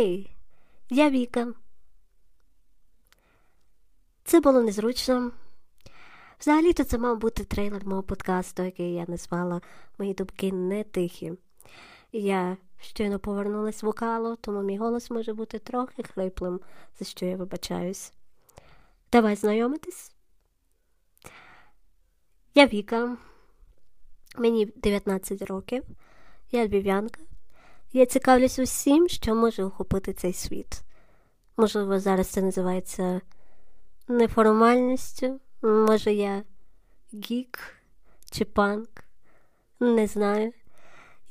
Гей, я Віка. Це було незручно. Взагалі-то це мав бути трейлер мого подкасту, який я назвала Мої думки не тихі. Я щойно повернулася з вокалу, тому мій голос може бути трохи хриплим, за що я вибачаюсь. Давай знайомитись. Я Віка, мені 19 років, я львів'янка. Я цікавлюсь усім, що може охопити цей світ. Можливо, зараз це називається неформальністю. Може, я гік чи панк, не знаю.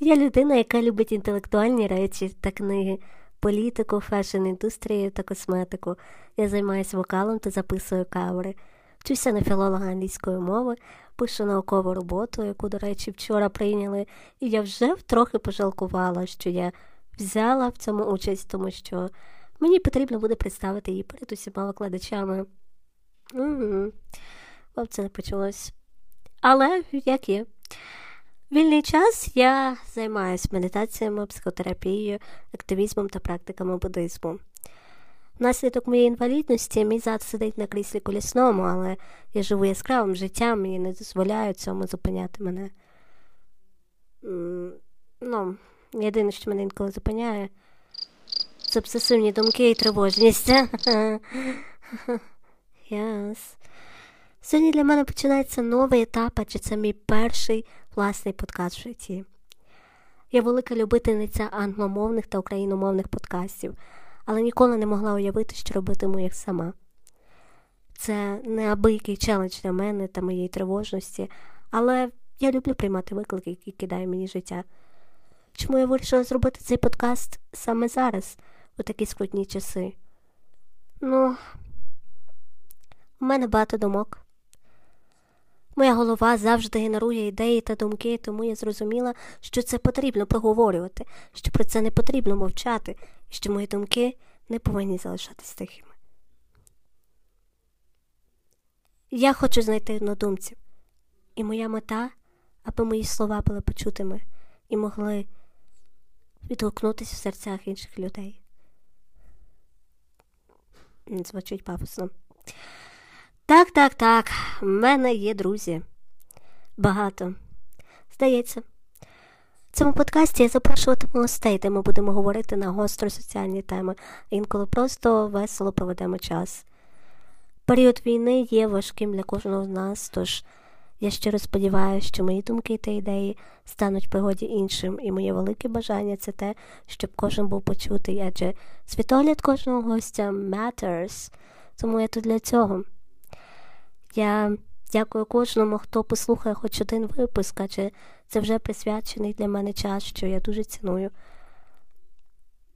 Я людина, яка любить інтелектуальні речі та книги, політику, фешн-індустрію та косметику. Я займаюся вокалом та записую кавери. Вчуся на філолога англійської мови, пишу наукову роботу, яку, до речі, вчора прийняли, і я вже трохи пожалкувала, що я взяла в цьому участь, тому що мені потрібно буде представити її перед усіма викладачами. Угу. Вам це не почулось. Але як є. Вільний час я займаюся медитаціями, психотерапією, активізмом та практиками буддизму. Внаслідок моєї інвалідності мій зад сидить на кріслі колісному, але я живу яскравим життям і не дозволяю цьому зупиняти мене. Ну, єдине, що мене інколи зупиняє, це обсесивні думки і тривожність. Yes. Сьогодні для мене починається новий етап, адже це мій перший власний подкаст в житті. Я велика любительниця англомовних та україномовних подкастів, але ніколи не могла уявити, що робитиму їх сама. Це неабиякий челендж для мене та моєї тривожності, але я люблю приймати виклики, які кидає мені життя. Чому я вирішила зробити цей подкаст саме зараз, у такі скрутні часи? Ну, у мене багато думок. Моя голова завжди генерує ідеї та думки, тому я зрозуміла, що це потрібно проговорювати, що про це не потрібно мовчати, і що мої думки не повинні залишатись тихими. Я хочу знайти однодумців, і моя мета, аби мої слова були почутими і могли відгукнутися в серцях інших людей. Звучить пафосно. Так, так, так, в мене є друзі. Багато. Здається, в цьому подкасті я запрошуватиму гостей, де ми будемо говорити на гостро соціальні теми, інколи просто весело проведемо час. Період війни є важким для кожного з нас, тож я щиро сподіваюся, що мої думки та ідеї стануть пригоді іншим, і моє велике бажання це те, щоб кожен був почутий, адже світогляд кожного гостя matters, тому я тут для цього. Я дякую кожному, хто послухає хоч один випуск, адже це вже присвячений для мене час, що я дуже ціную.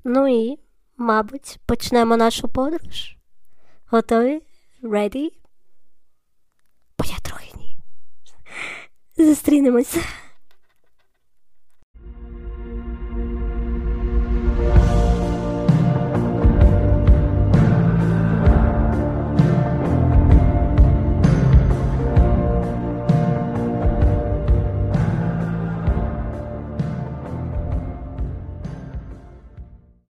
Ну і, мабуть, почнемо нашу подорож. Готові? Ready? Бо я трохи ні. Зустрінемося.